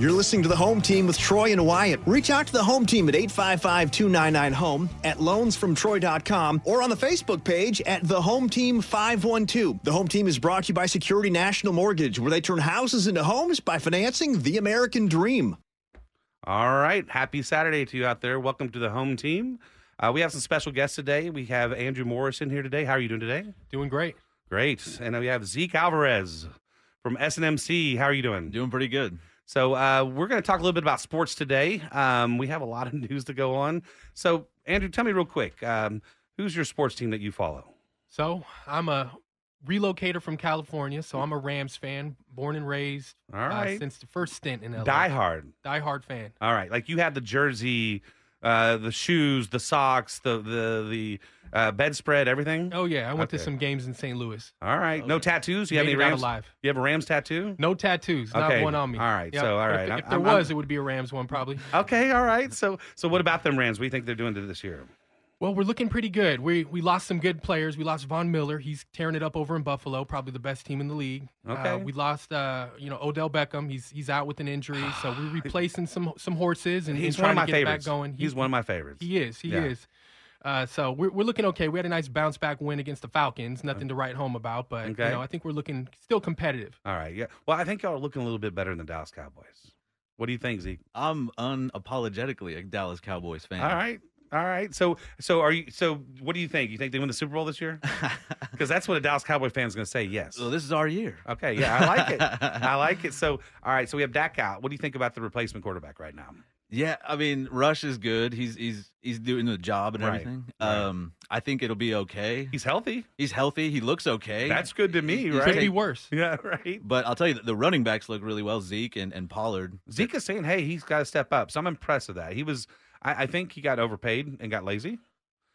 You're listening to the home team with Troy and Wyatt. Reach out to the home team at 855 299 home at loansfromtroy.com or on the Facebook page at the home team 512. The home team is brought to you by Security National Mortgage, where they turn houses into homes by financing the American dream. All right. Happy Saturday to you out there. Welcome to the home team. Uh, we have some special guests today. We have Andrew Morrison here today. How are you doing today? Doing great. Great. And we have Zeke Alvarez from SNMC. How are you doing? Doing pretty good. So uh, we're going to talk a little bit about sports today. Um, we have a lot of news to go on. So Andrew, tell me real quick, um, who's your sports team that you follow? So I'm a relocator from California, so I'm a Rams fan, born and raised. All right. Uh, since the first stint in LA. Die hard. Die hard fan. All right. Like you have the jersey, uh, the shoes, the socks, the the the uh, bedspread, everything. Oh yeah, I went Okay. to some games in St. Louis. All right. No tattoos. You have Made any it out Rams? alive. You have a Rams tattoo? No tattoos, Okay. not one on me. All right, so, all If- right, If, I'm- there I'm- was, it would be a Rams one probably. Okay. All right. So so what about them Rams? What do you think they're doing to this year? Well, we're looking pretty good. We we lost some good players. We lost Von Miller. He's tearing it up over in Buffalo, probably the best team in the league. Okay. Uh, we lost, uh, you know, Odell Beckham. He's he's out with an injury, so we're replacing some some horses and, He's and one trying of my to get favorites. back going. He's one of my favorites. He is. He Yeah. is. Uh, so we're, we're looking okay. We had a nice bounce back win against the Falcons. Nothing to write home about, but Okay. you know I think we're looking still competitive. All right. Yeah. Well, I think y'all are looking a little bit better than the Dallas Cowboys. What do you think, Zeke? I'm unapologetically a Dallas Cowboys fan. All right. All right. So so are you so what do you think? You think they win the Super Bowl this year? Because that's what a Dallas Cowboy fan is going to say, yes. So this is our year. Okay, yeah, I like it. I like it. So, all right, so we have Dak out. What do you think about the replacement quarterback right now? Yeah, I mean Rush is good. He's he's he's doing the job and Right, everything. right. Um, I think it'll be okay. He's healthy. He's healthy. He looks okay. That's good to me, He- right? Could be worse. Yeah, right. but I'll tell you, the running backs look really well. Zeke and, and Pollard. Zeke is saying, hey, he's got to step up. So I'm impressed with that. He was, I, I think he got overpaid and got lazy.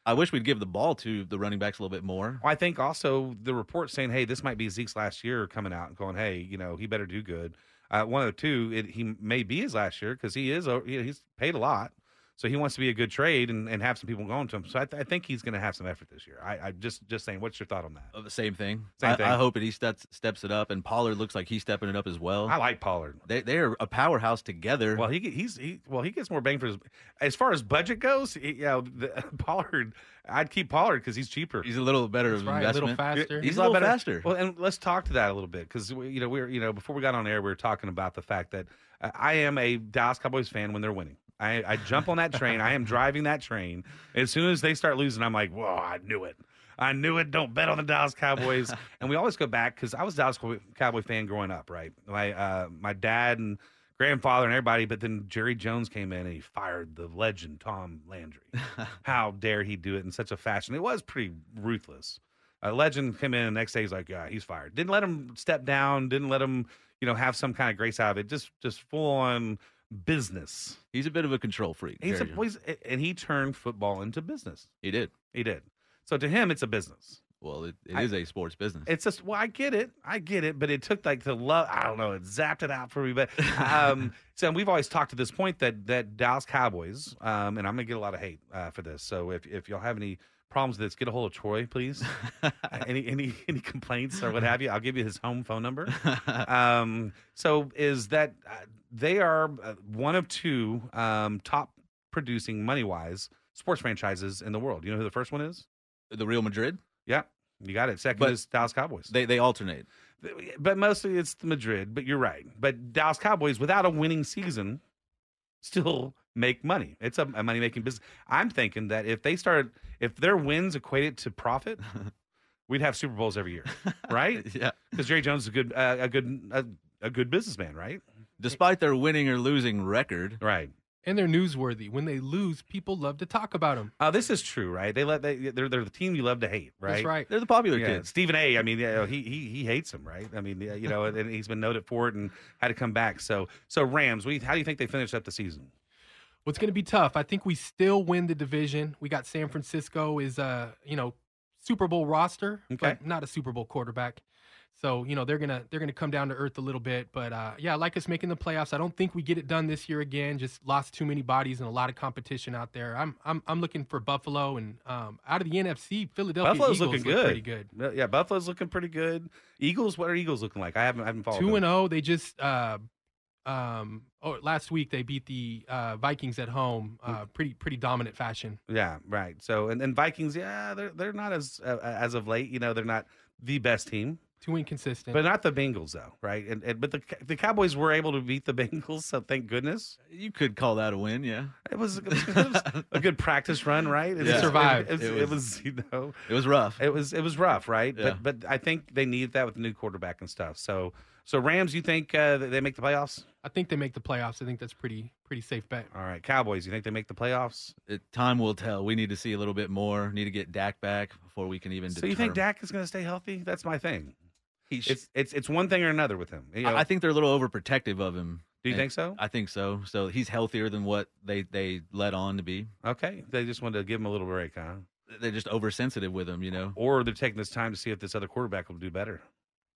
I wish we'd give the ball to the running backs a little bit more. I think also the report saying, hey, this might be Zeke's last year coming out and going, hey, you know, he better do good. Uh, one of the two, it, he may be his last year because he is, you know, he's paid a lot. So he wants to be a good trade and, and have some people going to him. So I, th- I think he's going to have some effort this year. I, I just just saying, what's your thought on that? Uh, the same thing. Same I, thing. I hope that he steps steps it up, and Pollard looks like he's stepping it up as well. I like Pollard. They they are a powerhouse together. Well, he he's he well he gets more bang for his as far as budget goes. He, yeah, the, Pollard. I'd keep Pollard because he's cheaper. he's a little better That's of right. A little faster. He's a lot little better. faster. Well, and let's talk to that a little bit because you know we're you know before we got on air we were talking about the fact that uh, I am a Dallas Cowboys fan when they're winning. I, I jump on that train. I am driving that train. As soon as they start losing, I'm like, whoa, I knew it. I knew it. Don't bet on the Dallas Cowboys. and we always go back because I was a Dallas Cowboy fan growing up, right? My uh, my dad and grandfather and everybody, but then Jerry Jones came in and he fired the legend Tom Landry. How dare he do it in such a fashion? It was pretty ruthless. A legend came in the next day. He's like, yeah, he's fired. Didn't let him step down. Didn't let him, you know, have some kind of grace out of it. Just just full on business. He's a bit of a control freak. He's a, he's, and he turned football into business. he did. He did. So to him, it's a business. Well, it, it I- is a sports business. It's just well, I get it, I get it, but it took like the love. I don't know, it zapped it out for me. But um, so we've always talked to this point that that Dallas Cowboys, um, and I'm gonna get a lot of hate uh, for this. So if if y'all have any problems with this, get a hold of Troy, please. any any any complaints or what have you? I'll give you his home phone number. um, so is that uh, they are uh, one of two um, top producing money wise sports franchises in the world. You know who the first one is? the Real Madrid. Yeah, you got it. Second But is Dallas Cowboys. They they alternate. but mostly it's the Madrid. But you're right. But Dallas Cowboys, without a winning season, still make money. It's a, a money making business. I'm thinking that if they started, if their wins equated to profit, we'd have Super Bowls every year, right? yeah. Because Jerry Jones is a good, uh, a good, a, a good businessman, right? Despite their winning or losing record, Right. And they're newsworthy. When they lose, people love to talk about them. Oh, this is true, right? They let they they're they're the team you love to hate, right? That's right. they're the popular Yeah, kids. Stephen A. I mean, yeah, he he he hates them, right? I mean, yeah, you know, and he's been noted for it and had to come back. So so Rams, we how do you think they finish up the season? What's going to be tough? I think we still win the division. We got San Francisco is a you know Super Bowl roster, Okay. but not a Super Bowl quarterback. So you know they're gonna they're gonna come down to earth a little bit. But uh, yeah, I like us making the playoffs. I don't think we get it done this year again. Just lost too many bodies and a lot of competition out there. I'm I'm I'm looking for Buffalo and um, out of the NFC, Philadelphia Buffalo's Eagles looking look good. pretty good. Uh, Yeah, Buffalo's looking pretty good. Eagles, what are Eagles looking like? I haven't I haven't followed. 2 and 0. They just uh, um oh last week they beat the uh, Vikings at home. Mm. Uh, pretty pretty dominant fashion. Yeah, right. So and, and Vikings, yeah, they're they're not as uh, as of late. You know, they're not the best team, Too inconsistent. but not the Bengals though, right? And, and but the the Cowboys were able to beat the Bengals, so thank goodness. You could call that a win, yeah. It was, it was a good practice run, right? It Yeah. was- Survived. It, was- It it was- was, you know, It was rough. it was it was rough, right? Yeah. But but I think they need that with the new quarterback and stuff. So so Rams, you think uh, they make the playoffs? I think they make the playoffs. I think that's pretty pretty safe bet. All right, Cowboys, you think they make the playoffs? It, time will tell. We need to see a little bit more. Need to get Dak back before we can even. So you think determine- Dak is going to stay healthy? That's my thing. He sh- It's it's it's one thing or another with him. You know, I I think they're a little overprotective of him. do you And think so? I think so. So he's healthier than what they they let on to be. Okay, they just wanted to give him a little break, huh? They're just oversensitive with him. You know. Or they're taking this time to see if this other quarterback will do better.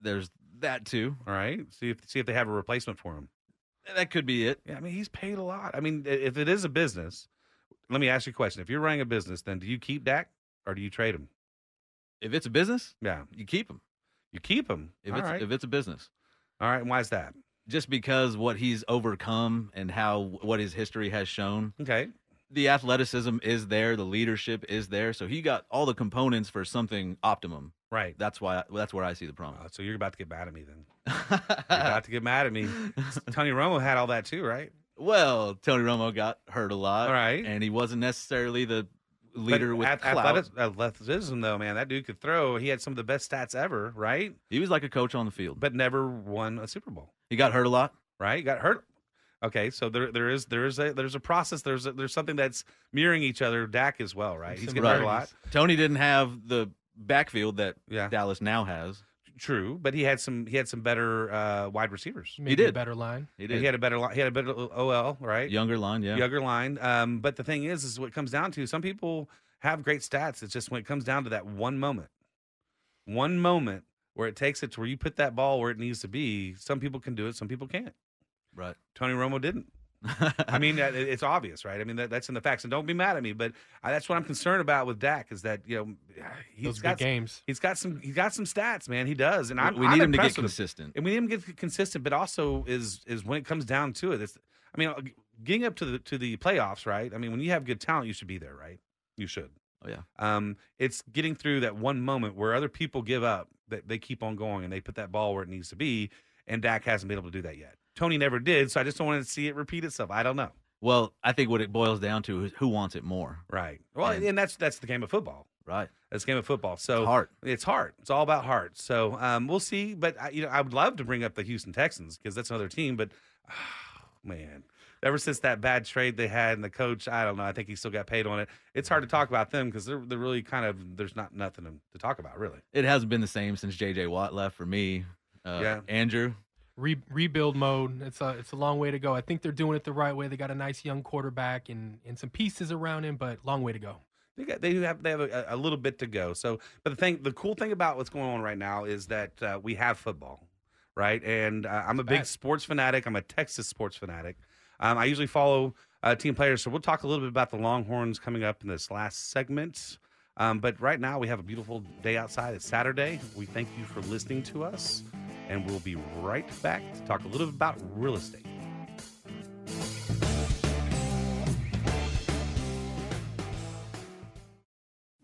There's that too. All right, see if see if they have a replacement for him. That could be it. Yeah, I mean he's paid a lot. I mean, if it is a business, let me ask you a question: If you're running a business, then do you keep Dak or do you trade him? If it's a business, Yeah, you keep him. you keep him. If All it's right, if it's a business, all right. And why is that? just because what he's overcome and how what his history has shown, Okay, the athleticism is there, the leadership is there. So he got all the components for something optimum. Right. That's why. That's where I see the problem. Uh, so you're about to get mad at me then. You're about to get mad at me. Tony Romo had all that too, right? well, Tony Romo got hurt a lot, All right. and he wasn't necessarily the leader But with ath- clout. athleticism, though, man, that dude could throw. He had some of the best stats ever, right? He was like a coach on the field, But never won a Super Bowl, he got hurt a lot. right? He Got hurt. Okay, so there there is there is a there's a process. There's a, there's something that's mirroring each other. Dak as well, right? He's getting hurt a lot. Tony didn't have the backfield that Yeah, Dallas now has. true. But he had some he had some better uh, wide receivers. Maybe a did. better line. He And did. He had a better li- he had a better OL, right? Younger line, yeah. younger line. Um, but the thing is, is what it comes down to. Some people have great stats. It's just when it comes down to that one moment, one moment where it takes it to where you put that ball where it needs to be. Some people can do it. Some people can't. Right. Tony Romo didn't. I mean, it's obvious, right? I mean, that, that's in the facts. And don't be mad at me, but I, that's what I'm concerned about with Dak is that you know he's Those got games. he's got some he's got some stats, man. He does, and I'm we I'm need him to get impressed with him. consistent. And we need him to get consistent, but also is is when it comes down to it. It's, I mean, uh, getting up to the to the playoffs, right? I mean, when you have good talent, you should be there, right? You should. Oh yeah. Um, it's getting through that one moment where other people give up, that they keep on going and they put that ball where it needs to be, and Dak hasn't been able to do that yet. Tony never did, so I just don't want to see it repeat itself. I don't know. Well, I think what it boils down to is who wants it more. Right. Well, And- and that's that's the game of football. Right. That's the game of football. So It's heart. It's heart. It's all about heart. So um, we'll see. But I, you know, I would love to bring up the Houston Texans because that's another team. But man, ever since that bad trade they had and the coach, I don't know. I think he still got paid on it. It's hard to talk about them because they're they're really kind of there's not nothing to, to talk about really. It hasn't been the same since J.J. Watt left for me. Uh, Yeah. Andrew. Re- rebuild mode. It's a it's a long way to go. I think they're doing it the right way. They got a nice young quarterback and and some pieces around him, but long way to go. They got they have they have a, a little bit to go. So, but the thing, the cool thing about what's going on right now is that uh, we have football, right? And uh, I'm a big sports fanatic. I'm a Texas sports fanatic. Um, I usually follow uh, team players, so we'll talk a little bit about the Longhorns coming up in this last segment. Um, but right now, we have a beautiful day outside. It's Saturday. We thank you for listening to us, and we'll be right back to talk a little bit about real estate.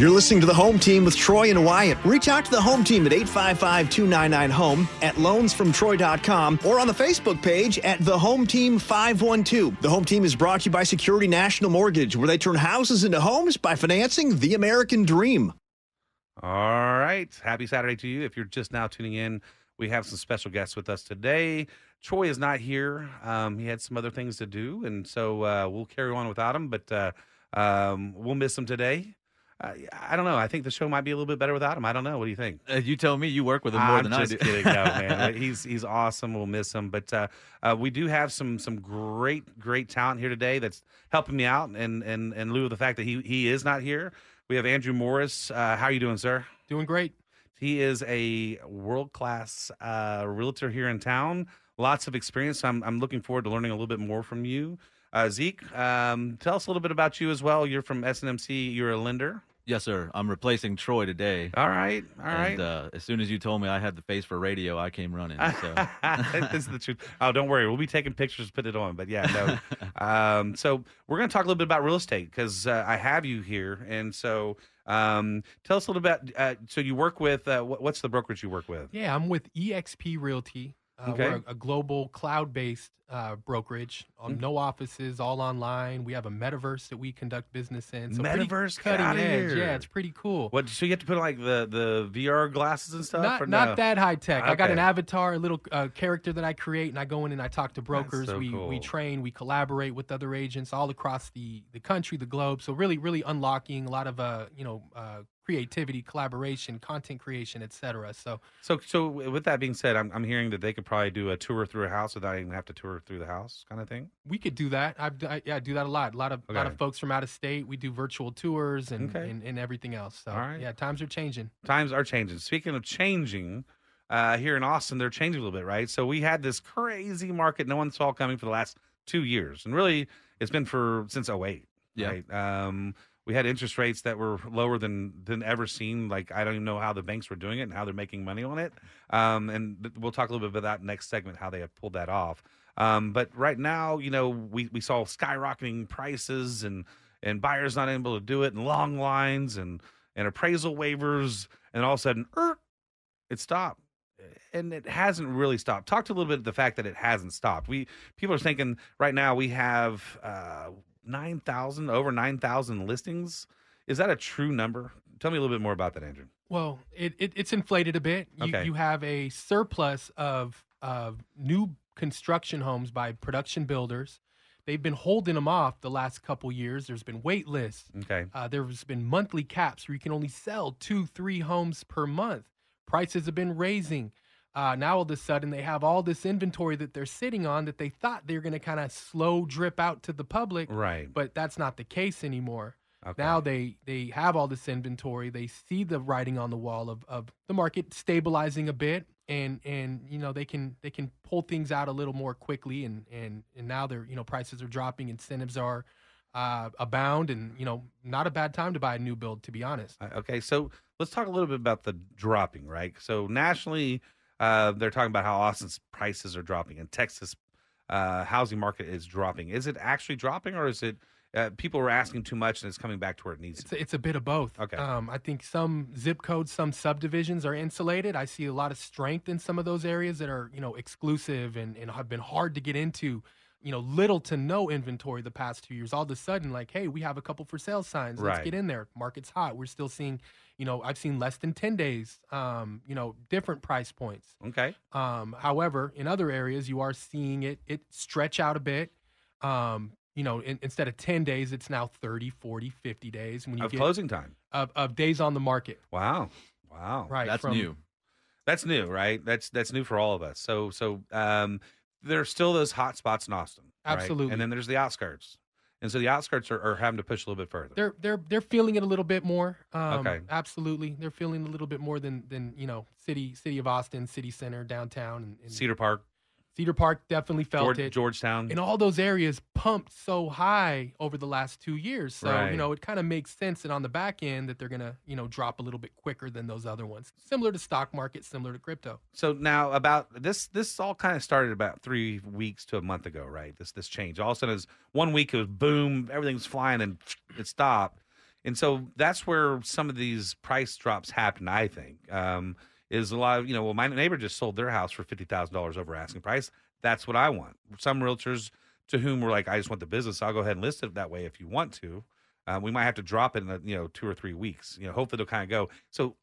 You're listening to the home team with Troy and Wyatt. Reach out to the home team at 855 299 home at loansfromtroy.com or on the Facebook page at the home team 512. The home team is brought to you by Security National Mortgage, where they turn houses into homes by financing the American dream. All right. Happy Saturday to you. If you're just now tuning in, we have some special guests with us today. Troy is not here. Um, he had some other things to do, and so uh, we'll carry on without him, but uh, um, we'll miss him today. Uh, I don't know. I think the show might be a little bit better without him. I don't know. What do you think? Uh, you tell me. You work with him more I'm than just I do. kidding, no, man. He's he's awesome. We'll miss him, but uh, uh, we do have some some great great talent here today that's helping me out. And and in lieu of the fact that he he is not here, we have Andrew Morris. Uh, how are you doing, sir? Doing great. He is a world class uh, realtor here in town. Lots of experience. I'm I'm looking forward to learning a little bit more from you. Uh, Zeke, um, tell us a little bit about you as well. You're from SNMC. You're a lender. Yes, sir. I'm replacing Troy today. All right, all right. And uh, as soon as you told me I had the face for radio, I came running. So. this is the truth. Oh, don't worry. We'll be taking pictures, put it on. But yeah, no. um, so we're going to talk a little bit about real estate because uh, I have you here, and so um, tell us a little bit. Uh, so you work with uh, what's the brokerage you work with? Yeah, I'm with EXP Realty. Uh, Okay. We're a, a global cloud-based uh, brokerage. Um, Mm. No offices, all online. We have a metaverse that we conduct business in. So Metaverse? Cutting edge. here. Yeah, it's pretty cool. What? So you have to put like the the VR glasses and stuff? Not or not no? that high tech. I got an avatar, a little uh, character that I create, and I go in and I talk to brokers. so we cool. we train, we collaborate with other agents all across the the country, the globe. So really, really unlocking a lot of uh you know uh, creativity, collaboration, content creation, etc. So So so with that being said, I'm I'm hearing that they could probably do a tour through a house without even have to tour through the house, kind of thing. we could do that. I've, d- I, yeah, I do that a lot. A lot of a lot of folks from out of state. We do virtual tours and Okay. and, and everything else. So All right. yeah, times are changing. times are changing. Speaking of changing, uh, here in Austin, they're changing a little bit, right? So we had this crazy market no one saw coming for the last two years, and really it's been for since 08. Yeah. Right? Um, we had interest rates that were lower than than ever seen. Like I don't even know how the banks were doing it and how they're making money on it. Um, and we'll talk a little bit about that next segment how they have pulled that off. Um, but right now, you know, we we saw skyrocketing prices and and buyers not able to do it and long lines and and appraisal waivers and all of a sudden er, it stopped and it hasn't really stopped Talked a little bit of the fact that it hasn't stopped we people are thinking right now we have uh 9000 over 9000 listings is that a true number tell me a little bit more about that andrew Well, it, it it's inflated a bit. You, Okay. you have a surplus of of new construction homes by production builders. they've been holding them off the last couple years. There's been wait lists. Okay. Uh, there's been monthly caps where you can only sell two, three homes per month. Prices have been raising. Uh, now all of a sudden they have all this inventory that they're sitting on that they thought they were going to kind of slow drip out to the public. Right. But that's not the case anymore. Okay. Now they they have all this inventory. They see the writing on the wall of, of the market stabilizing a bit, and and you know they can they can pull things out a little more quickly. And and and now they're you know prices are dropping, incentives are uh, abound, and you know not a bad time to buy a new build, to be honest. Uh, Okay, so let's talk a little bit about the dropping, right? So nationally, uh, they're talking about how Austin's prices are dropping and Texas uh, housing market is dropping. Is it actually dropping, or is it uh, people are asking too much and it's coming back to where it needs It's to? a, it's a bit of both. Okay. Um, I think some zip codes, some subdivisions are insulated. I see a lot of strength in some of those areas that are, you know, exclusive and, and have been hard to get into. You know, little to no inventory the past two years. All of a sudden, like, hey, we have a couple for sale signs. Let's Right. get in there. Market's hot. We're still seeing, you know, I've seen less than 10 days, um, you know, different price points. Okay, Um, however, in other areas, you are seeing it it stretch out a bit. Um, you know, in, instead of 10 days, it's now 30, 40, 50 days when you of get closing time. of, of days on the market. Wow, wow, Right. That's from- new. That's new, right? That's that's new for all of us. So so um, there's still those hot spots in Austin, right? Absolutely. and then there's the outskirts, and so the outskirts are, are having to push a little bit further. They're they're they're feeling it a little bit more. Um, Okay. Absolutely, they're feeling a little bit more than than you know, city city of Austin, city center, downtown, and, and Cedar Park, Cedar Park definitely felt George, it. Georgetown. and all those areas pumped so high over the last two years. So, Right. you know, it kind of makes sense that on the back end that they're going to, you know, drop a little bit quicker than those other ones. Similar to stock market, similar to crypto. So now about this this all kind of started about three weeks to a month ago, right? This this change. All of a sudden is one week it was boom, everything's flying and it stopped. And so that's where some of these price drops happen, I think. Um, is a lot of you know, well, my neighbor just sold their house for fifty thousand dollars over asking price. That's what I want. Some realtors to whom we're like, I just want the business, I'll go ahead and list it that way if you want to. Uh, we might have to drop it in a, you know two or three weeks. You know, hopefully it'll kind of go. So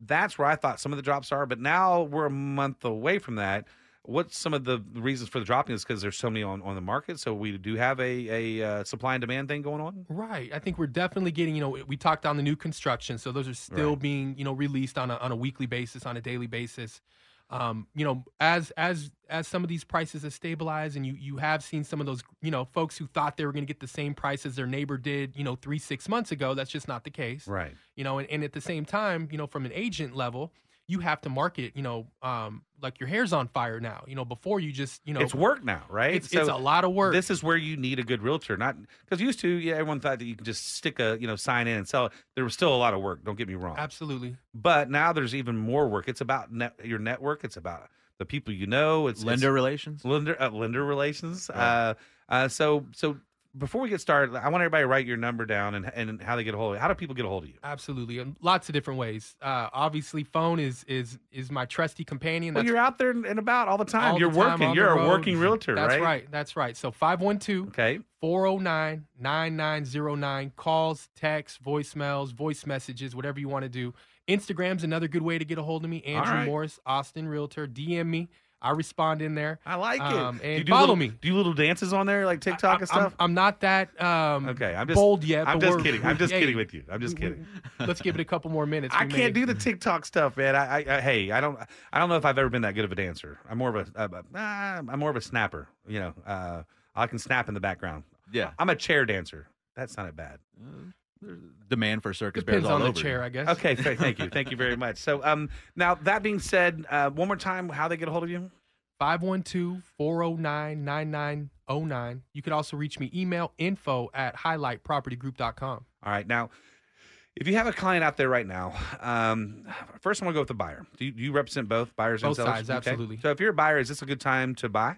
that's where I thought some of the drops are. But now we're a month away from that. What's some of the reasons for the dropping? Is because there's so many on, on the market. So we do have a a uh, supply and demand thing going on. Right. I think we're definitely getting, you know, we talked on the new construction. So those are still Right. being, you know, released on a, on a weekly basis, on a daily basis. Um, you know, as as as some of these prices have stabilized and you you have seen some of those, you know, folks who thought they were going to get the same price as their neighbor did, you know, three, six months ago, that's just not the case. Right. You know, and, and at the same time, you know, from an agent level, you have to market, you know, um, like your hair's on fire now. You know, before you just, you know, it's work now, right? It's, it's a lot of work. This is where you need a good realtor, not because used to, yeah, everyone thought that you could just stick a you know sign in and sell it. There was still a lot of work. Don't get me wrong. Absolutely. But now there's even more work. It's about net, your network. It's about the people you know. It's Lender it's, relations. lender uh, lender relations. Uh, uh, so so before we get started, I want everybody to write your number down and and how they get a hold of you. How do people get a hold of you? Absolutely, and lots of different ways. Uh, obviously, phone is is is my trusty companion. Well, you're out there and about all the time. all you're the time working. You're a road. working realtor, That's right? right. That's right. So 512 Okay. 409 9909. Calls, texts, voicemails, voice messages, whatever you want to do. Instagram's another good way to get a hold of me. Andrew right. Morris, Austin Realtor. DM me. I respond in there. I like it. Um, Do you and do little, follow me. Do you little dances on there like TikTok and I'm, stuff? I'm not that um, Okay, I'm just bold yet. I'm just kidding. I'm just hey, kidding with you. I'm just we- we- kidding. Let's give it a couple more minutes. I can't may- do the TikTok stuff, man. I, I, I hey, I don't I don't know if I've ever been that good of a dancer. I'm more of a, a, a ah, I'm more of a snapper. You know, uh, I can snap in the background. Yeah. I'm a chair dancer. That sounded bad. There's demand for circus Depends bears all on the over. chair, I guess. Okay, fa- thank you, thank you very much. So, um, now that being said, uh, one more time, how they get a hold of you? 512-409-9909. You can also reach me email info at highlightpropertygroup.com. All right, now. If you have a client out there right now, um, first I want to go with the buyer. Do you, do you represent both buyers and Both sellers? sides, absolutely. So if you're a buyer, is this a good time to buy?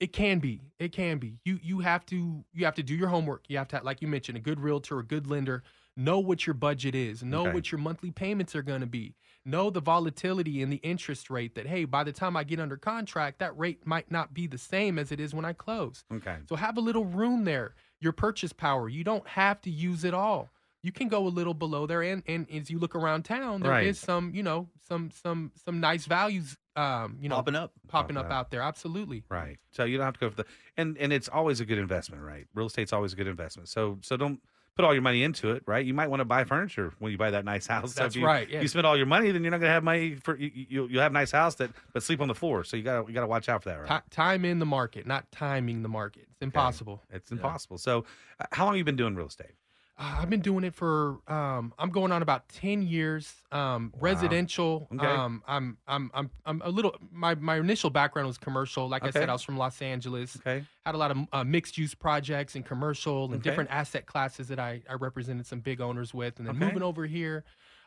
It can be. It can be. You you have to you have to do your homework. You have to like you mentioned a good realtor, a good lender, know what your budget is, know Okay. what your monthly payments are going to be. Know the volatility and the interest rate that hey, by the time I get under contract, that rate might not be the same as it is when I close. Okay. So have a little room there. Your purchase power, you don't have to use it all. You can go a little below there, and and as you look around town, there is Right. some you know some some some nice values um you know Popping up. popping Popping up up. out there. Absolutely. Right. So you don't have to go for the and and it's always a good investment, right? Real estate's always a good investment. So so don't put all your money into it, right? You might want to buy furniture when you buy that nice house. So That's if you, right, yeah. You spend all your money, then you're not going to have money for you. you you'll have a nice house that but sleep on the floor. So you got to you got to watch out for that, right? Ti time in the market, not timing the market. It's impossible. It's impossible. So uh, how long have you been doing real estate? Uh, I've been doing it for um, I'm going on about ten years. Um, residential. Okay. Um, I'm I'm I'm I'm a little. My my initial background was commercial. Like I said, I was from Los Angeles. Okay. Had a lot of uh, mixed use projects and commercial and Okay. different asset classes that I I represented some big owners with, and then Okay. moving over here.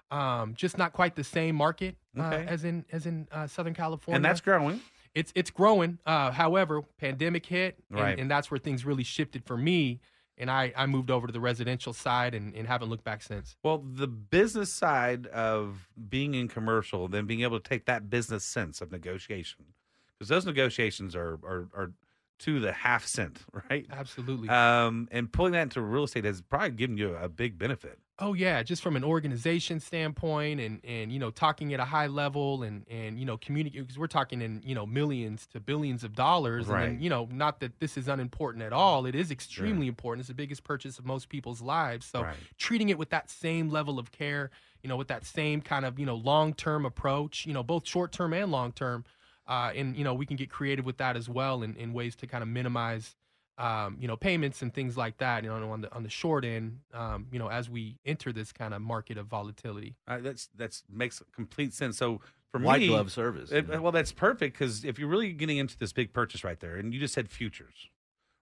Um, just not quite the same market uh, Okay. as in as in uh, Southern California, And that's growing. it's it's growing. Uh, however, pandemic hit, and, Right. and that's where things really shifted for me. And I, I moved over to the residential side and, and haven't looked back since. Well, the business side of being in commercial, then being able to take that business sense of negotiation, because those negotiations are are are to the half cent, right? Absolutely. Um, and pulling that into real estate has probably given you a big benefit. Oh yeah, just from an organization standpoint, and and you know talking at a high level, and and you know communicate because we're talking in you know millions to billions of dollars, and then, you know not that this is unimportant at all. It is extremely important. It's the biggest purchase of most people's lives. So Right. treating it with that same level of care, you know, with that same kind of you know long term approach, you know, both short term and long term. Uh, and you know we can get creative with that as well in, in ways to kind of minimize um, you know payments and things like that you know on the on the short end um, you know as we enter this kind of market of volatility Uh, that's that's makes complete sense. So for White me, glove service. It, well, that's perfect because if you're really getting into this big purchase right there, and you just said futures,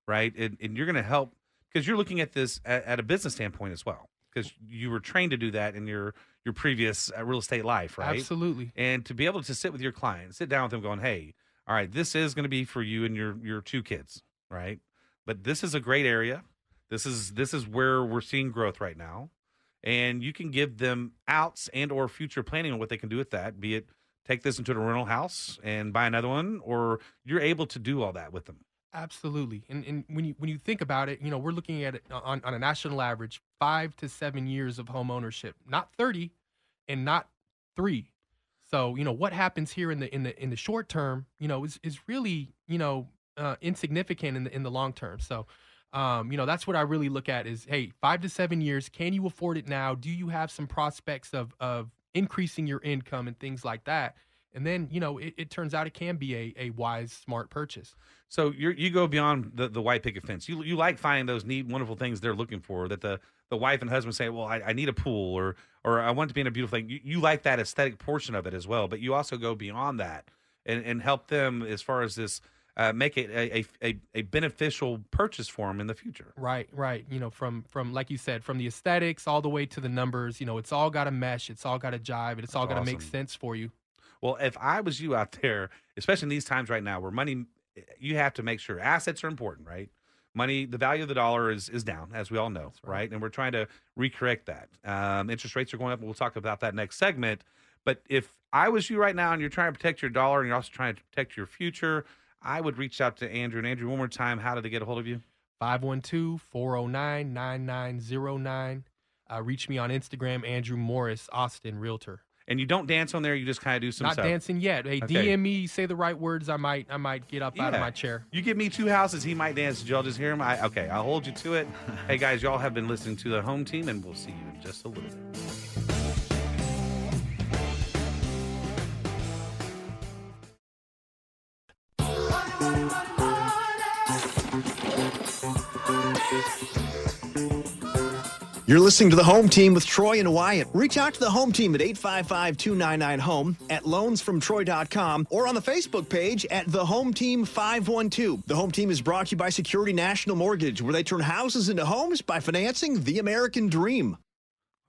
right, and, and you're going to help because you're looking at this at, at a business standpoint as well, because you were trained to do that in your your previous uh, real estate life, right? absolutely And to be able to sit with your client, sit down with them, going, "Hey, all right, this is going to be for you and your your two kids, right? But this is a great area. This is this is where we're seeing growth right now, and you can give them outs and or future planning on what they can do with that. Be it take this into a rental house and buy another one, or you're able to do all that with them. absolutely and, and when you when you think about it you know we're looking at it on, on a national average five to seven years of home ownership not 30 and not three so you know what happens here in the in the in the short term you know is is really you know uh, insignificant in the in the long term so um, you know that's what i really look at is hey five to seven years can you afford it now do you have some prospects of of increasing your income and things like that and then you know it, it turns out it can be a, a wise smart purchase So you you go beyond the, the white picket fence. You you like finding those neat, wonderful things they're looking for. That the, the wife and husband say, "Well, I, I need a pool," or or I want to be in a beautiful thing. You, you like that aesthetic portion of it as well, but you also go beyond that and, and help them as far as this uh, make it a, a, a, beneficial purchase for them in the future. Right, right. You know, from from like you said, from the aesthetics all the way to the numbers. You know, it's all got to mesh. It's all got to jive. and It's all got to make sense for you. Well, if I was you out there, especially in these times right now where money, you have to make sure assets are important, right? Money, the value of the dollar is is down, as we all know, right. And we're trying to recorrect that. Um, interest rates are going up. and We'll talk about that next segment. But if I was you right now and you're trying to protect your dollar and you're also trying to protect your future, I would reach out to Andrew. And Andrew, one more time, how did they get a hold of you? 512 409 9909. Uh, Reach me on Instagram, Andrew Morris, Austin Realtor. And you don't dance on there; you just kind of do some Not stuff. dancing yet. Hey, Okay. DM me, say the right words. I might, I might get up out of my chair. You give me two houses, he might dance. Did y'all just hear him? I, okay, I'll hold you to it. hey guys, y'all have been listening to the home team, and we'll see you in just a little bit. You're listening to the home team with Troy and Wyatt. Reach out to the home team at 855 299 home at loansfromtroy.com or on the Facebook page at the home team 512. The home team is brought to you by Security National Mortgage, where they turn houses into homes by financing the American dream.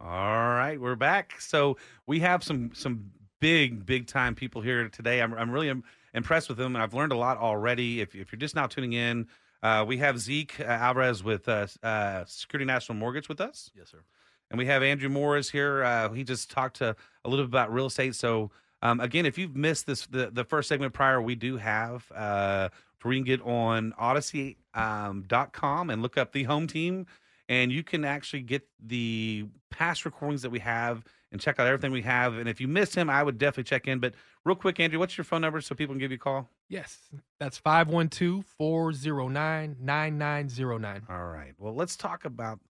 All right, we're back. So we have some some big big time people here today. I'm I'm really impressed with them, and I've learned a lot already. If if you're just now tuning in, uh, we have Zeke uh, Alvarez with uh, uh, Security National Mortgage with us. Yes, sir. And we have Andrew Morris here. Uh, he just talked to a little bit about real estate. So um, again, if you've missed this the, the first segment prior, we do have uh, where you can get on Audacy um, dot com and look up the home team. and you can actually get the past recordings that we have and check out everything we have. And if you missed him, I would definitely check in. But real quick, Andrew, what's your phone number so people can give you a call? Yes, that's 512 409 9909. All right. Well, let's talk about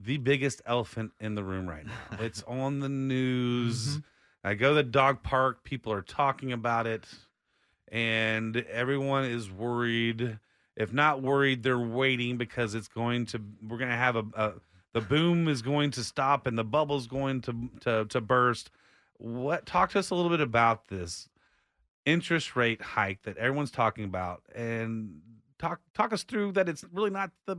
the biggest elephant in the room right now. it's on the news. Mhm. I go to the dog park, people are talking about it, and everyone is worried. If not worried, they're waiting because it's going to we're going to have a, a the boom is going to stop and the bubble's going to to to burst. What talk to us a little bit about this interest rate hike that everyone's talking about and talk talk us through that it's really not the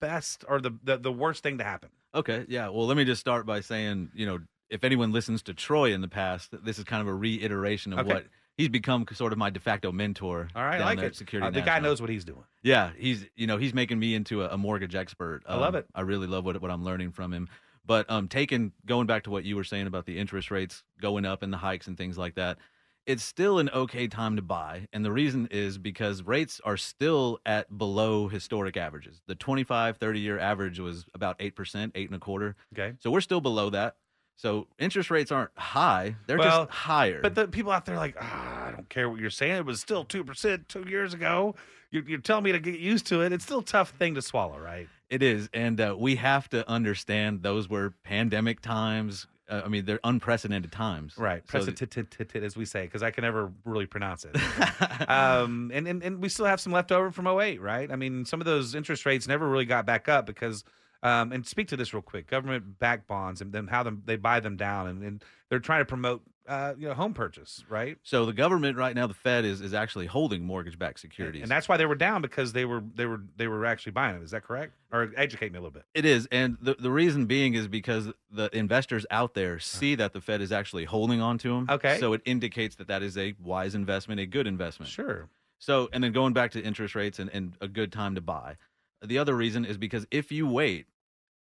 best or the the, the worst thing to happen. Okay, yeah. Well, let me just start by saying, you know, if anyone listens to Troy in the past, this is kind of a reiteration of Okay. what he's become sort of my de facto mentor. All right, I like it. Security Uh, the guy knows what he's doing. Yeah, he's you know he's making me into a, a mortgage expert. I love Um, it. I really love what what I'm learning from him. But um, taking going back to what you were saying about the interest rates going up and the hikes and things like that, it's still an okay time to buy, and the reason is because rates are still at below historic averages. The 25, 30 year average was about eight percent, eight and a quarter. Okay. So we're still below that. So interest rates aren't high; they're Well, just higher. But the people out there are like, ah, I don't care what you're saying. It was still two percent two years ago. You're, you're telling me to get used to it. It's still a tough thing to swallow, right? It is, and uh, we have to understand those were pandemic times. Uh, I mean, they're unprecedented times. Right. So Press th- it, tit, tit, tit, as we say, because I can never really pronounce it. um, and, and and we still have some left over from 08, right? I mean, some of those interest rates never really got back up because. Um, and speak to this real quick: government backed bonds and then how them they buy them down, and, and they're trying to promote uh, you know home purchase, right? So the government right now, the Fed is is actually holding mortgage-backed securities. And that's why they were down because they were they were they were actually buying them. Is that correct? Or educate me a little bit. It is, and the the reason being is because the investors out there see that the Fed is actually holding on to them. Okay. So it indicates that that is a wise investment, a good investment. Sure. So, and then going back to interest rates and, and a good time to buy. The other reason is because if you wait,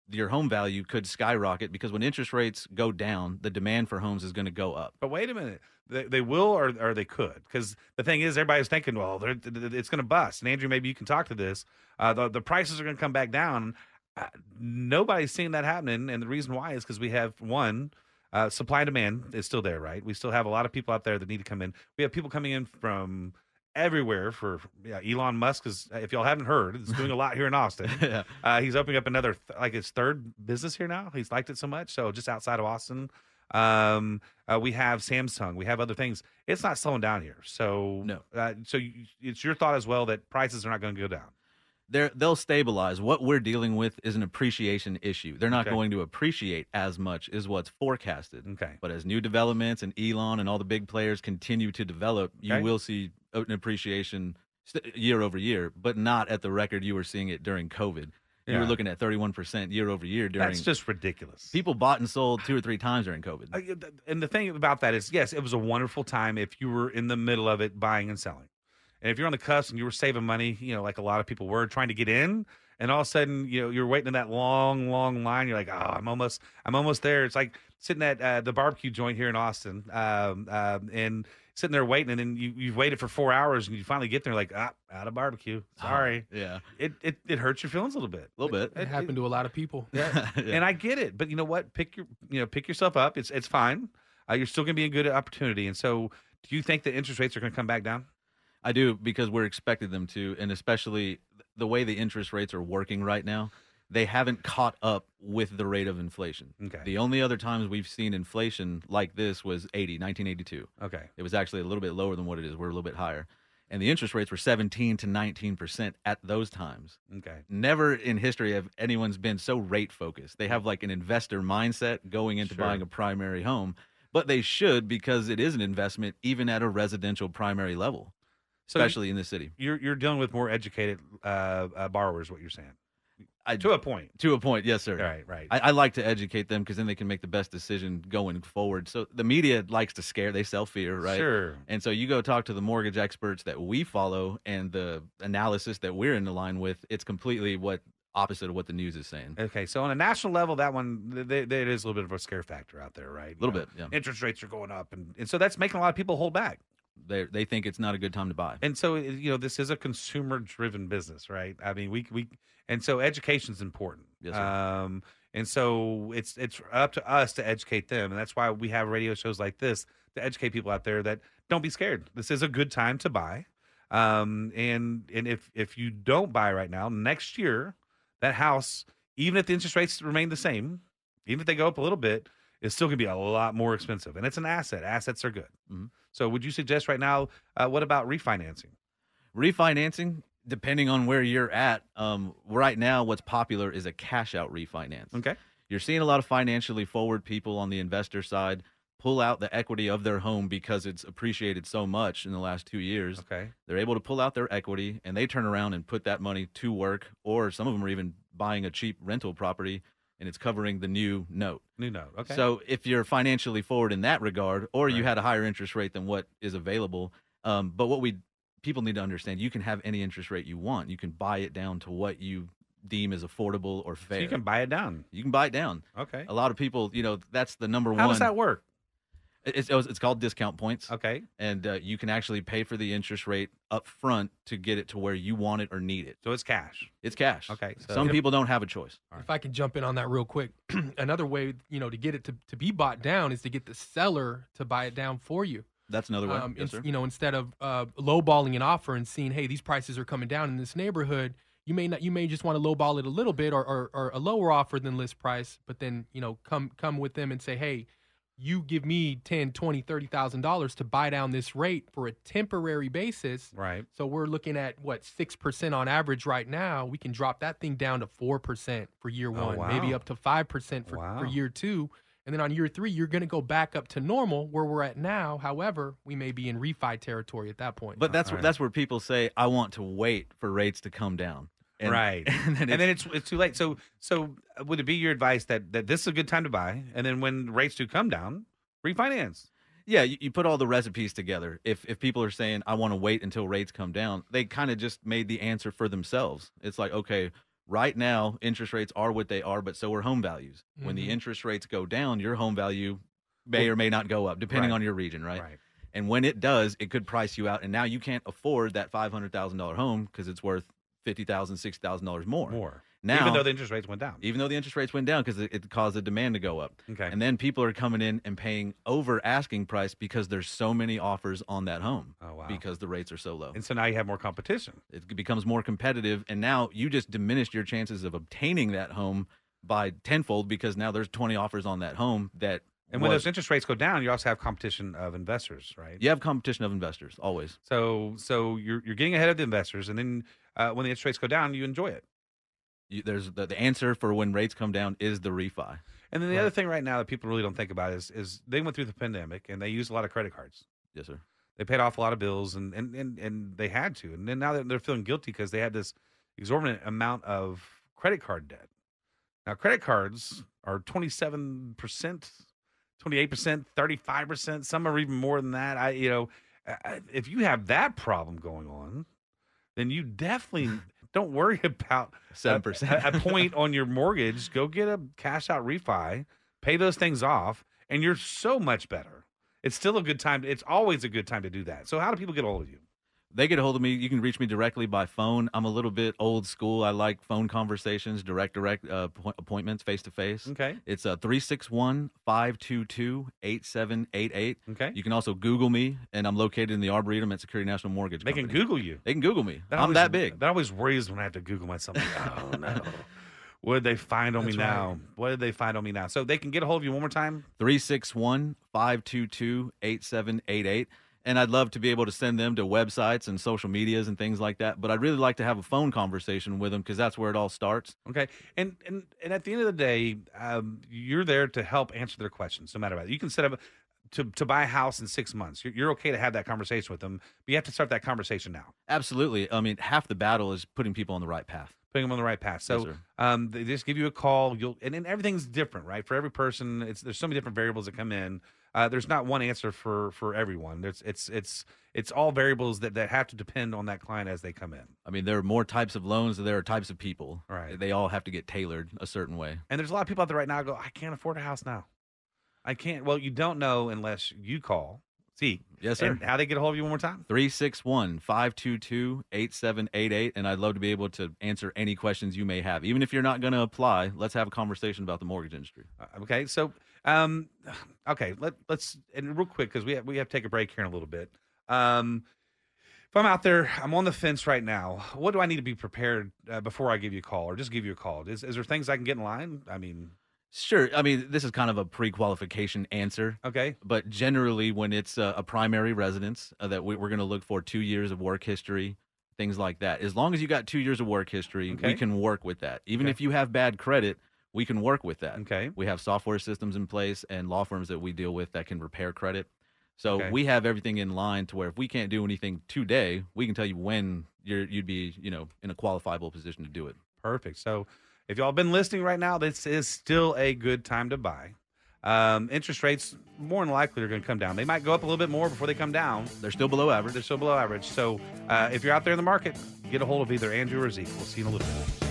your home value could skyrocket because when interest rates go down, the demand for homes is going to go up. But wait a minute. They, they will or, or they could. Because the thing is, everybody's thinking, well, it's going to bust. And Andrew, maybe you can talk to this. Uh, the, the prices are going to come back down. Uh, nobody's seeing that happening. And the reason why is because we have one, uh, supply and demand is still there, right? We still have a lot of people out there that need to come in. We have people coming in from everywhere for yeah, Elon Musk is if y'all haven't heard, is doing a lot here in Austin. Yeah. Uh, he's opening up another like his third business here now. He's liked it so much. So just outside of Austin, um, uh, we have Samsung. We have other things. It's not slowing down here. So No. Uh, so you, it's your thought as well that prices are not going to go down. They're, they'll stabilize. What we're dealing with is an appreciation issue. They're not Okay. going to appreciate as much is what's forecasted. Okay. But as new developments and Elon and all the big players continue to develop, you Okay. will see an appreciation year over year, but not at the record you were seeing it during COVID. You Yeah. were looking at 31% year over year during. That's just ridiculous. people bought and sold two or three times during COVID. Uh, and the thing about that is, yes, it was a wonderful time if you were in the middle of it buying and selling. And if you're on the cusp and you were saving money, you know, like a lot of people were trying to get in, and all of a sudden, you know, you're waiting in that long, long line. You're like, oh, I'm almost, I'm almost there. It's like sitting at uh, the barbecue joint here in Austin, um, um, and sitting there waiting, and then you you've waited for four hours, and you finally get there, like, ah, out of barbecue. Sorry, yeah, it it it hurts your feelings a little bit. a little bit. It happened to a lot of people. Yeah. and I get it, but you know what? Pick your you know pick yourself up. It's it's fine. Uh, you're still going to be a good opportunity. And so, do you think that interest rates are going to come back down? I do because we're expected them to, and especially the way the interest rates are working right now, they haven't caught up with the rate of inflation. Okay. The only other times we've seen inflation like this was 80, 1982. Okay. It was actually a little bit lower than what it is. We're a little bit higher. And the interest rates were 17 to 19% at those times. Okay. Never in history have anyone's been so rate focused. They have like an investor mindset going into Sure. buying a primary home, but they should because it is an investment even at a residential primary level, So especially in the city. You're you're dealing with more educated uh, uh, borrowers. What you're saying? I, To a point. to a point, yes, sir. Right. Right. I, I like to educate them because then they can make the best decision going forward. So the media likes to scare; they sell fear, right? Sure. And so you go talk to the mortgage experts that we follow, and the analysis that we're in the line with, it's completely what opposite of what the news is saying. Okay, so on a national level, that one th- th- there is a little bit of a scare factor out there, right? A little know, bit, yeah. Interest rates are going up, and, and so that's making a lot of people hold back. They they think it's not a good time to buy. And so you know this is a consumer driven business, right? I mean, we we and so education's important. Yes, sir. Um, and so it's it's up to us to educate them, and that's why we have radio shows like this to educate people out there that don't be scared. This is a good time to buy. Um, and and if if you don't buy right now, next year that house, even if the interest rates remain the same, even if they go up a little bit, it's still going to be a lot more expensive. And it's an asset. Assets are good. Mhm. So would you suggest right now? Uh, what about refinancing? Refinancing, depending on where you're at, um, right now what's popular is a cash out refinance. Okay. You're seeing a lot of financially forward people on the investor side pull out the equity of their home because it's appreciated so much in the last two years. Okay. They're able to pull out their equity and they turn around and put that money to work, or some of them are even buying a cheap rental property and it's covering the new note. New note. Okay. So if you're financially forward in that regard, or you had a higher interest rate than what is available, um, but what we people need to understand, you can have any interest rate you want. You can buy it down to what you deem as affordable or fair. So you can buy it down. You can buy it down. Okay. A lot of people, you know, that's the number How one. How does that work? It's, it's it's called discount points. Okay. And uh, you can actually pay for the interest rate up front to get it to where you want it or need it. So it's cash. It's cash. Okay. So Some people don't have a choice. If I can jump in on that real quick, another way, you know, to get it to, to be bought down is to get the seller to buy it down for you. That's another way. Um, yes, sir. you know, instead of uh, lowballing an offer and seeing, hey, these prices are coming down in this neighborhood, you may not, you may just want to lowball it a little bit or, or, or a lower offer than list price, but then you know, come come with them and say, hey, you give me 10 20 30000 dollars to buy down this rate for a temporary basis Right. so we're looking at what 6% on average right now we can drop that thing down to 4% for year Oh, one maybe up to 5% for, Wow. for year two and then on year three you're going to go back up to normal where we're at now however we may be in refi territory at that point But that's Alright. that's where people say, "I want to wait for rates to come down." And- right. And then, and then it's it's too late. So so uh, would it be your advice that that this is a good time to buy, and then when rates do come down, refinance? yeah, you, you put all the recipes together. If if people are saying, "I want to wait until rates come down," they kind of just made the answer for themselves. It's like, okay, right now interest rates are what they are, but so are home values. When the Mhm. interest rates go down, your home value may or may not go up, depending Right. on your region, right? Right. And when it does, it could price you out, and now you can't afford that five hundred thousand dollar home because it's worth fifty thousand, sixty thousand dollars more. More. Now, even though the interest rates went down. even though the interest rates went down because it, it caused the demand to go up. Okay. And then people are coming in and paying over asking price because there's so many offers on that home Oh wow. because the rates are so low. and so now you have more competition. It becomes more competitive, and now you just diminished your chances of obtaining that home by tenfold because now there's 20 offers on that home that. And when was- those interest rates go down, you also have competition of investors, right? you have competition of investors always. So so you're you're getting ahead of the investors, and then uh, when the interest rates go down, you enjoy it. You, there's the, the answer for when rates come down is the refi. And then the other thing right now that people really don't think about is is they went through the pandemic and they used a lot of credit cards. Yes, sir. They paid off a lot of bills and and and, and they had to. And then now that they're feeling guilty because they had this exorbitant amount of credit card debt. Now credit cards are 27%, 28%, 35%, some are even more than that. I you know, if you have that problem going on, then you definitely don't worry about Seven a- percent. a, a point on your mortgage. Go get a cash out refi, pay those things off, and you're so much better. It's still a good time. It's always a good time to do that. So how do people get a hold of you? They get a hold of me. You can reach me directly by phone. I'm a little bit old school. I like phone conversations, direct direct uh, appointments, face to face. Okay. It's uh, 361 522 8788. Okay. You can also Google me, and I'm located in the Arboretum at Security National Mortgage They can Google you. They can Google me. I'm always- that big. That always worries when I have to Google myself. Oh no. What did they find on That's me right. now? What did they find on me now? So they can get a hold of you one more time. 361 522 8788. And I'd love to be able to send them to websites and social medias and things like that. But I'd really like to have a phone conversation with them because that's where it all starts. Okay, and and and at the end of the day, um, you're there to help answer their questions, no matter what. You can set up to to buy a house in six months. You're, you're okay to have that conversation with them, but you have to start that conversation now, Absolutely. I mean, half the battle is putting people on the right path. putting them on the right path. So, sir. um, they just give you a call. You'll and, and everything's different, right? For every person, it's there's so many different variables that come in. Uh, there's not one answer for for everyone. There's it's it's it's all variables that that have to depend on that client as they come in. I mean, there are more types of loans than there are types of people. Right. They all have to get tailored a certain way. And there's a lot of people out there right now go, I can't afford a house now. I can't. Well, you don't know unless you call See, Yes, sir. And how they get a hold of you one more time? 361 522 8788. And I'd love to be able to answer any questions you may have. Even if you're not going to apply, let's have a conversation about the mortgage industry. Uh, Okay, so um, okay, let let's and real quick because we have, we have to take a break here in a little bit. Um, if I'm out there, I'm on the fence right now. What do I need to be prepared uh, before I give you a call, or just give you a call? Is is there things I can get in line? I mean, Sure. I mean, this is kind of a pre-qualification answer. Okay. But generally, when it's a, a primary residence, uh, that we, we're going to look for two years of work history, things like that. As long as you got two years of work history, Okay. we can work with that. Even Okay. if you have bad credit, we can work with that. Okay. We have software systems in place and law firms that we deal with that can repair credit. So Okay. we have everything in line to where if we can't do anything today, we can tell you when you're you'd be you know in a qualifiable position to do it. Perfect. So if y'all been listening right now, this is still a good time to buy. Um, interest rates more than likely are going to come down. They might go up a little bit more before they come down. They're still below average. They're still below average. So uh, if you're out there in the market, get a hold of either Andrew or Zeke. We'll see you in a little bit.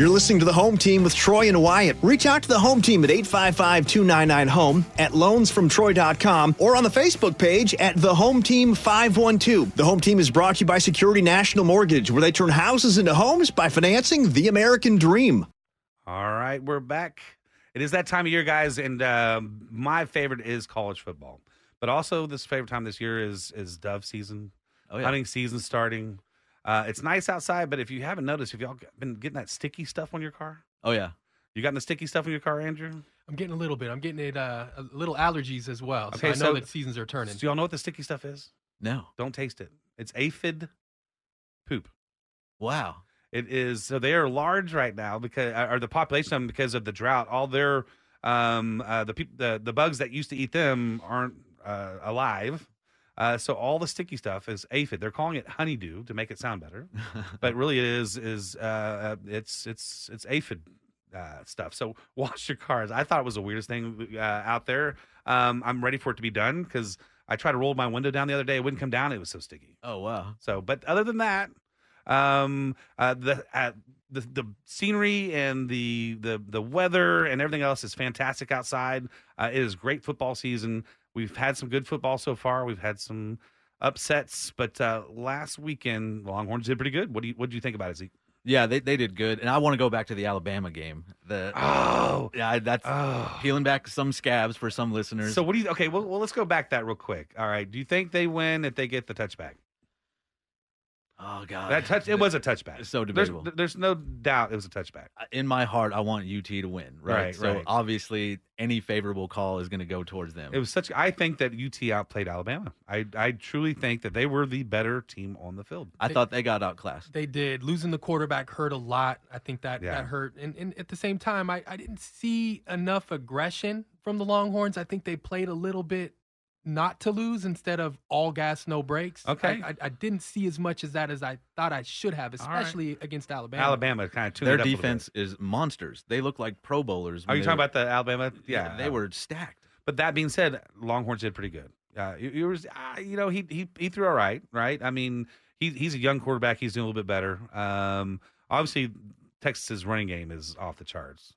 You're listening to the home team with Troy and Wyatt. Reach out to the home team at 855 299 home at loansfromtroy.com or on the Facebook page at the home team 512. The home team is brought to you by Security National Mortgage, where they turn houses into homes by financing the American dream. All right, we're back. It is that time of year, guys, and um my favorite is college football. But also, this favorite time this year is is dove season. Oh, yeah. Hunting season starting. Uh, it's nice outside, but if you haven't noticed, have y'all been getting that sticky stuff on your car? Oh yeah. You gotten the sticky stuff in your car, Andrew? I'm getting a little bit. I'm getting it uh, a little allergies as well. Okay, so I know so- that seasons are turning. Do y'all know what the sticky stuff is? No. Don't taste it. It's aphid poop. Wow. It is so they are large right now because or the population of them because of the drought. All their um uh, the people the the bugs that used to eat them aren't uh, alive. Uh, so all the sticky stuff is aphid. They're calling it honeydew to make it sound better, but really it is is uh, it's it's it's aphid uh, stuff. So wash your cars. I thought it was the weirdest thing uh, out there. Um, I'm ready for it to be done because I tried to roll my window down the other day. It wouldn't come down. It was so sticky. Oh wow. So, but other than that, um, uh, the uh, the the scenery and the the the weather and everything else is fantastic outside. Uh, it is great football season. We've had some good football so far. We've had some upsets, but uh, last weekend Longhorns did pretty good. What do you what do you think about it, Zeke? Yeah, they, they did good, and I want to go back to the Alabama game. The Oh, yeah, that's oh. peeling back some scabs for some listeners. So what do you? Okay, well, well, let's go back that real quick. All right, do you think they win if they get the touchback? Oh god, That touch, it was a touchback. It's so There's, debatable. there's no doubt it was a touchback. Uh, in my heart, I want UT to win. Right. Right, so right. obviously, any favorable call is going to go towards them. It was such. I think that UT outplayed Alabama. I I truly think that they were the better team on the field. I thought they got outclassed. They did. Losing the quarterback hurt a lot. I think that Yeah. that hurt. And, and at the same time, I, I didn't see enough aggression from the Longhorns. I think they played a little bit not to lose instead of all gas, no brakes. Okay. I, I, I didn't see as much as that as I thought I should have, All right. especially against Alabama. Alabama kind of tuned Their it up a defense bit. is monsters. They look like Pro Bowlers. Are you talking were- about the Alabama? Yeah, they were stacked. But that being said, Longhorns did pretty good. Uh, you, you was, uh, you know, he he he threw all right, right? I mean, he he's a young quarterback. He's doing a little bit better. Um, obviously, Texas's running game is off the charts.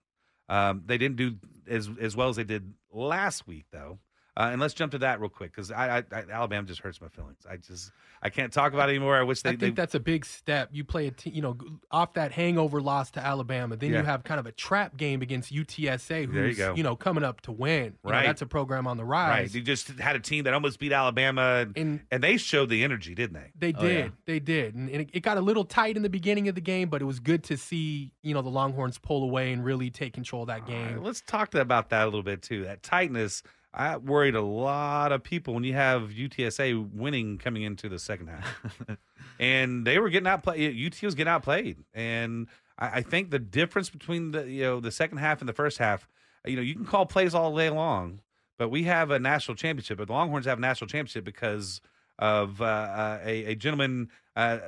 Um, they didn't do as as well as they did last week, though. Uh, and let's jump to that real quick because I, I, I Alabama just hurts my feelings. I just I can't talk about it anymore. I wish they. I think they, that's a big step. You play a team, you know, off that hangover loss to Alabama. Then Yeah. you have kind of a trap game against UTSA, who's There you go. know coming up to win. You know, Right. that's a program on the rise. right. rise. You just had a team that almost beat Alabama, and, And and they showed the energy, didn't they? They Oh, yeah. did. They did. And, and it, it got a little tight in the beginning of the game, but it was good to see, you know, the Longhorns pull away and really take control of that game. right, let's talk about that a little bit too. That tightness. I worried a lot of people when you have UTSA winning coming into the second half, and they were getting outplayed. UT was getting outplayed, and I, I think the difference between the you know the second half and the first half, you know, you can call plays all day long, but we have a national championship. But the Longhorns have a national championship because of uh, uh, a, a gentleman. Uh,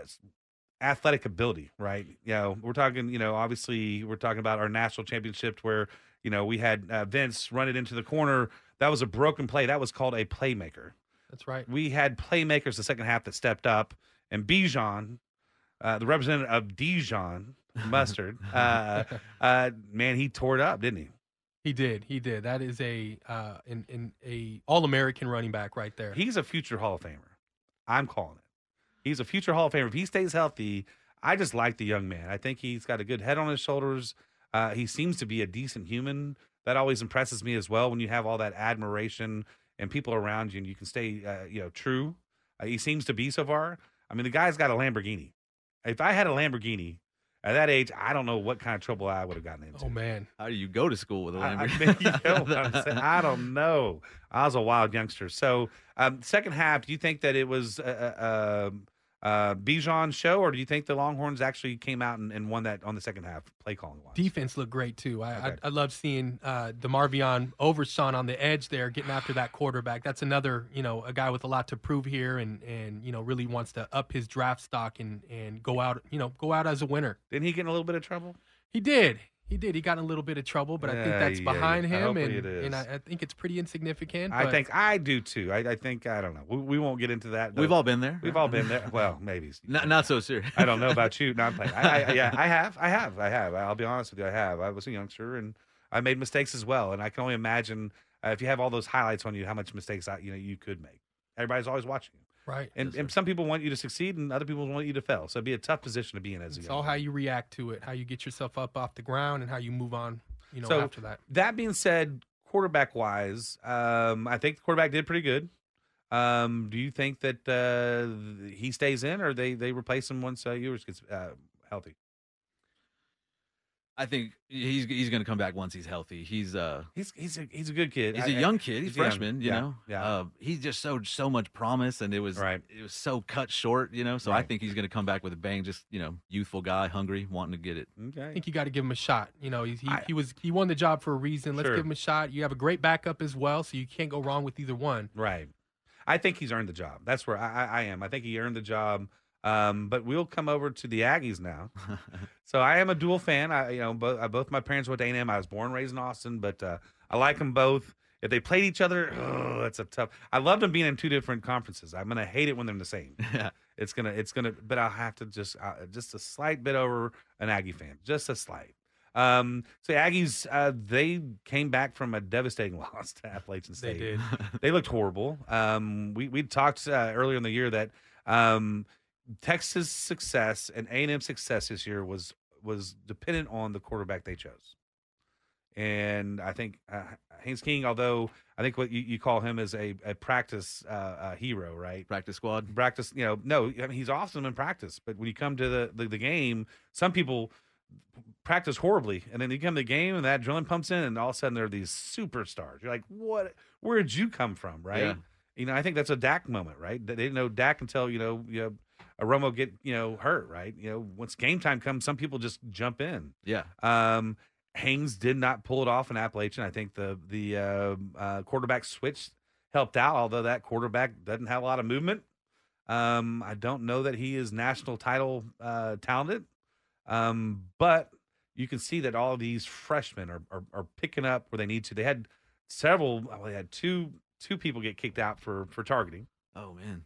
athletic ability, right? You know, we're talking, you know, obviously we're talking about our national championship where, you know, we had uh, Vince run it into the corner. That was a broken play. That was called a playmaker. That's right. We had playmakers the second half that stepped up, and Bijan, uh, the representative of Dijon mustard, uh, uh, man, he tore it up, didn't he? He did. He did. That is a uh, in, in a All American running back right there. He's a future Hall of Famer. I'm calling it. He's a future Hall of Famer. If he stays healthy, I just like the young man. I think he's got a good head on his shoulders. Uh, he seems to be a decent human. That always impresses me as well when you have all that admiration and people around you and you can stay, uh, you know, true. Uh, he seems to be so far. I mean, the guy's got a Lamborghini. If I had a Lamborghini at that age, I don't know what kind of trouble I would have gotten into. Oh man, How do you go to school with a Lamborghini? mean, you know I'm? I don't know. I was a wild youngster. So, um, second half, do you think that it was uh, uh, Bijan's show, or do you think the Longhorns actually came out and, and won that on the second half, play calling wise? defense looked great too. I Okay. I, I love seeing uh, Demarvion Overshown on the edge there, getting after that quarterback. That's another you know a guy with a lot to prove here, and and you know really wants to up his draft stock and and go out you know go out as a winner. Didn't he get in a little bit of trouble? He did. He did. He got in a little bit of trouble, but I think that's yeah, behind yeah. him, Hopefully and it is. and I, I think it's pretty insignificant. I but- think I do too. I, I think I don't know. We, we won't get into that. We've all been there. We've all been there. Well, maybe. Not, not so serious. I don't know about you. Not playing. I, I, yeah, I have. I have. I have. I'll be honest with you. I have. I was a youngster and I made mistakes as well. And I can only imagine uh, if you have all those highlights on you, how much mistakes I, you know you could make. Everybody's always watching you. Right. And, and some people want you to succeed, and other people want you to fail. So it'd be a tough position to be in as a It's young all man. how you react to it, how you get yourself up off the ground, and how you move on. You know, So, after that. That being said, quarterback wise, um, I think the quarterback did pretty good. Um, do you think that uh, he stays in, or they they replace him once uh, Ewers gets uh, healthy? I think he's he's going to come back once he's healthy. He's uh He's he's a, he's a good kid. he's I- a I- young kid. He's, young. freshman. You Yeah, know. yeah. Uh, he just showed so much promise, and it was Right. it was so cut short. You know. So I think he's going to come back with a bang. Just you know, youthful guy, hungry, wanting to get it. Okay. I think you got to give him a shot. You know, he's, he I- he was he won the job for a reason. Let's Sure. give him a shot. You have a great backup as well, so you can't go wrong with either one. Right. I think he's earned the job. That's where I, I, I am. I think he earned the job. Um, but we'll come over to the Aggies now. so I am a dual fan. I, you know, both, uh, both my parents went to A&M. I was born and raised in Austin, but uh, I like them both. If they played each other, oh, that's a tough. I love them being in two different conferences. I'm gonna hate it when they're in the same. yeah. It's gonna, it's gonna, but I'll have to just, uh, just a slight bit over an Aggie fan, just a slight. Um, so Aggies, uh, they came back from a devastating loss to Appalachian They State did. they looked horrible. Um, we we talked uh, earlier in the year that um, Texas success and A and M success this year was was dependent on the quarterback they chose. And I think uh, Haynes King, although I think what you, you call him is a, a practice uh, uh, hero, right? Practice squad. Practice, you know, no, I mean, he's awesome in practice, but when you come to the, the, the game, some people practice horribly, and then you come to the game, and that drilling pumps in, and all of a sudden they're these superstars. You're like, what? Where did you come from, right? Yeah. You know, I think that's a Dak moment, right? They didn't know Dak until you know, you know, a Romo get you know hurt, right? You know, once game time comes, some people just jump in. Yeah. Um, Haynes did not pull it off in Appalachian. I think the the uh, uh, quarterback switch helped out, although that quarterback doesn't have a lot of movement. Um, I don't know that he is national title uh, talented, um, but you can see that all of these freshmen are, are are picking up where they need to. They had several. Well, they had two two people get kicked out for for targeting Oh man.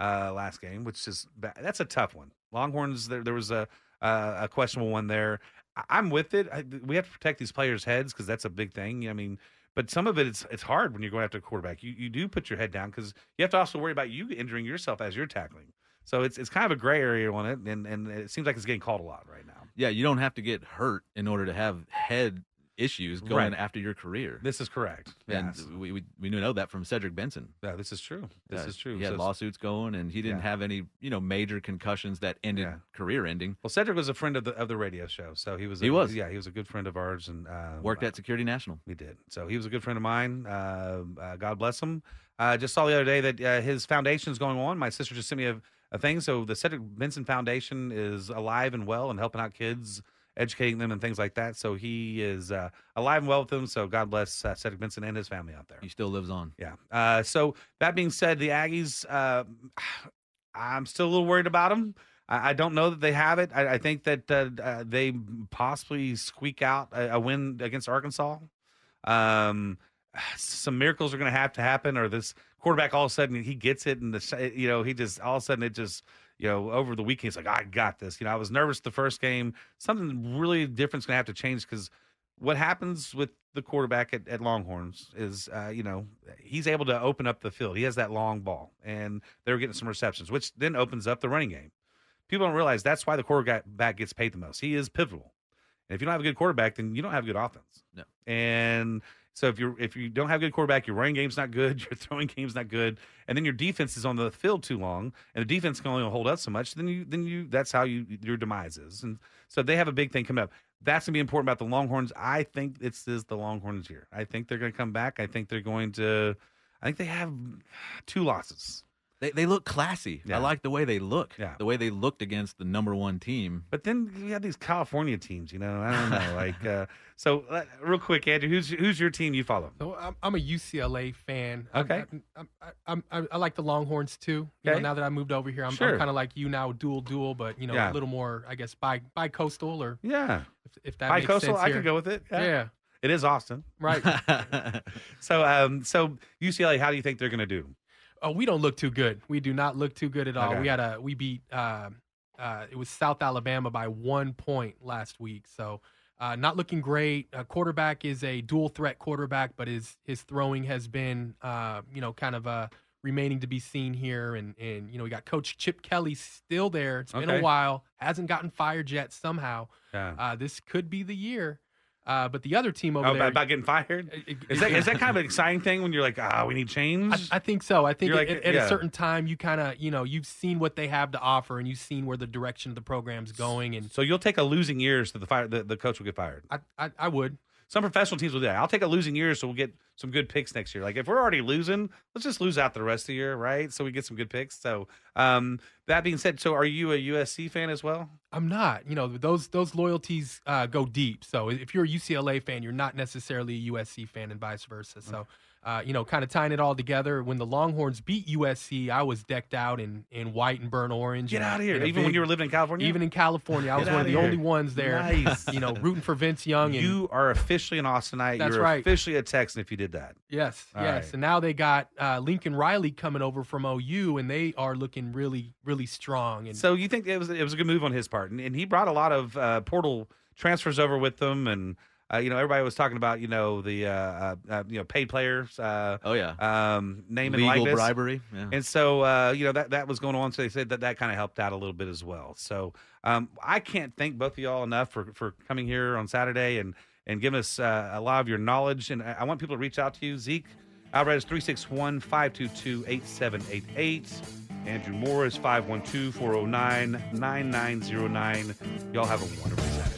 Uh, last game, which is that's a tough one. Longhorns, there there was a uh, a questionable one there. I- I'm with it. I, we have to protect these players' heads because that's a big thing. I mean, but some of it it's it's hard when you're going after a quarterback. You you do put your head down because you have to also worry about you injuring yourself as you're tackling. So it's it's kind of a gray area on it, and and it seems like it's getting called a lot right now. Yeah, you don't have to get hurt in order to have head issues going Right. after your career. This is correct. and Yes. we, we we know that from Cedric Benson. Yeah, this is true. This Uh, is true. He had So- lawsuits going, and he didn't Yeah. have any, you know, major concussions that ended Yeah. career ending. Well, Cedric was a friend of the of the radio show, so he was. A, He was. Yeah, he was a good friend of ours, and uh, Worked at Security National. He did. So he was a good friend of mine. Uh, uh, God bless him. Uh, just saw the other day that uh, his foundation is going on. My sister just sent me a, a thing. So the Cedric Benson Foundation is alive and well and helping out kids, educating them and things like that. So he is uh, alive and well with them. So God bless uh, Cedric Benson and his family out there. He still lives on. Yeah. Uh, so that being said, the Aggies, uh, I'm still a little worried about them. I, I don't know that they have it. I, I think that uh, uh, they possibly squeak out a, a win against Arkansas. Um, some miracles are going to have to happen, or this quarterback all of a sudden he gets it, and the you know he just all of a sudden it just you know over the weekend he's like I got this. You know I was nervous the first game. Something really different's going to have to change because what happens with the quarterback at, at Longhorns is, uh, you know, he's able to open up the field. He has that long ball, and they're getting some receptions, which then opens up the running game. People don't realize that's why the quarterback gets paid the most. He is pivotal. And if you don't have a good quarterback, then you don't have a good offense. No. And so if you're if you don't have a good quarterback, your running game's not good, your throwing game's not good, and then your defense is on the field too long, and the defense can only hold up so much, then you then you that's how you your demise is. And so they have a big thing coming up. That's gonna be important about the Longhorns. I think it's is the Longhorns here. I think they're gonna come back. I think they're going to. I think they have two losses. They they look classy. Yeah. I like the way they look. Yeah. The way they looked against the number one team. But then you have these California teams. You know, I don't know. like uh, so, uh, real quick, Andrew, who's who's your team you follow? So I'm, I'm a UCLA fan. Okay. I'm, I'm, I'm, i like the Longhorns too. You Okay. know, now that I moved over here, I'm, Sure. kind of like you now, dual dual, but you know, Yeah. a little more, I guess, bi bi coastal or Yeah, if, if that High makes coastal. sense I could go with it. Yeah. it is Austin. right. So, um, so UCLA, how do you think they're going to do? Oh, we don't look too good. We do not look too good at all. Okay. We had a we beat uh, uh, it was South Alabama by one point last week. So uh, not looking great. Quarterback is a dual threat quarterback, but his his throwing has been uh, you know kind of uh, remaining to be seen here. And and you know we got Coach Chip Kelly still there. It's been a while. Hasn't gotten fired yet. Somehow Yeah. uh, this could be the year. Uh, but the other team over Oh, there about, about getting fired? it- Is that is that kind of an exciting thing when you're like, ah, we need change? I, I think so. I think You're at, at yeah. a certain time, you kind of, you know, you've seen what they have to offer, and you've seen where the direction of the program's going, and so you'll take a losing year so the fire the, the coach will get fired. I, I, I would. Some professional teams will do that. I'll take a losing year so we'll get some good picks next year. Like if we're already losing, let's just lose out the rest of the year, right? So we get some good picks. So um, that being said, so are you a USC fan as well? I'm not. You know, those those loyalties uh, go deep. So if you're a UCLA fan, you're not necessarily a USC fan, and vice versa. So. Uh, you know, kind of tying it all together. When the Longhorns beat USC, I was decked out in, in white and burnt orange. Get out of here. Even when you were living in California? even in California, I was one of the only ones there. Nice. You know, rooting for Vince Young. And you are officially an Austinite. That's You're right. officially a Texan if you did that. Yes, All yes. right. And now they got uh, Lincoln Riley coming over from OU, and they are looking really, really strong. And So you think it was it was a good move on his part, and, and he brought a lot of uh, portal transfers over with them, and uh, you know everybody was talking about you know the uh, uh, uh, you know paid players, uh, Oh yeah. um, name and Legal likeness. bribery. Yeah. And so, uh, you know, that, that was going on. So they said that that kind of helped out a little bit as well. So um, I can't thank both of y'all enough for, for coming here on Saturday and, and giving us uh, a lot of your knowledge. And I, I want people to reach out to you. Zeke Alvarez, 361 522 8788. Andrew Morris, 512 409 9909. Y'all have a wonderful Saturday.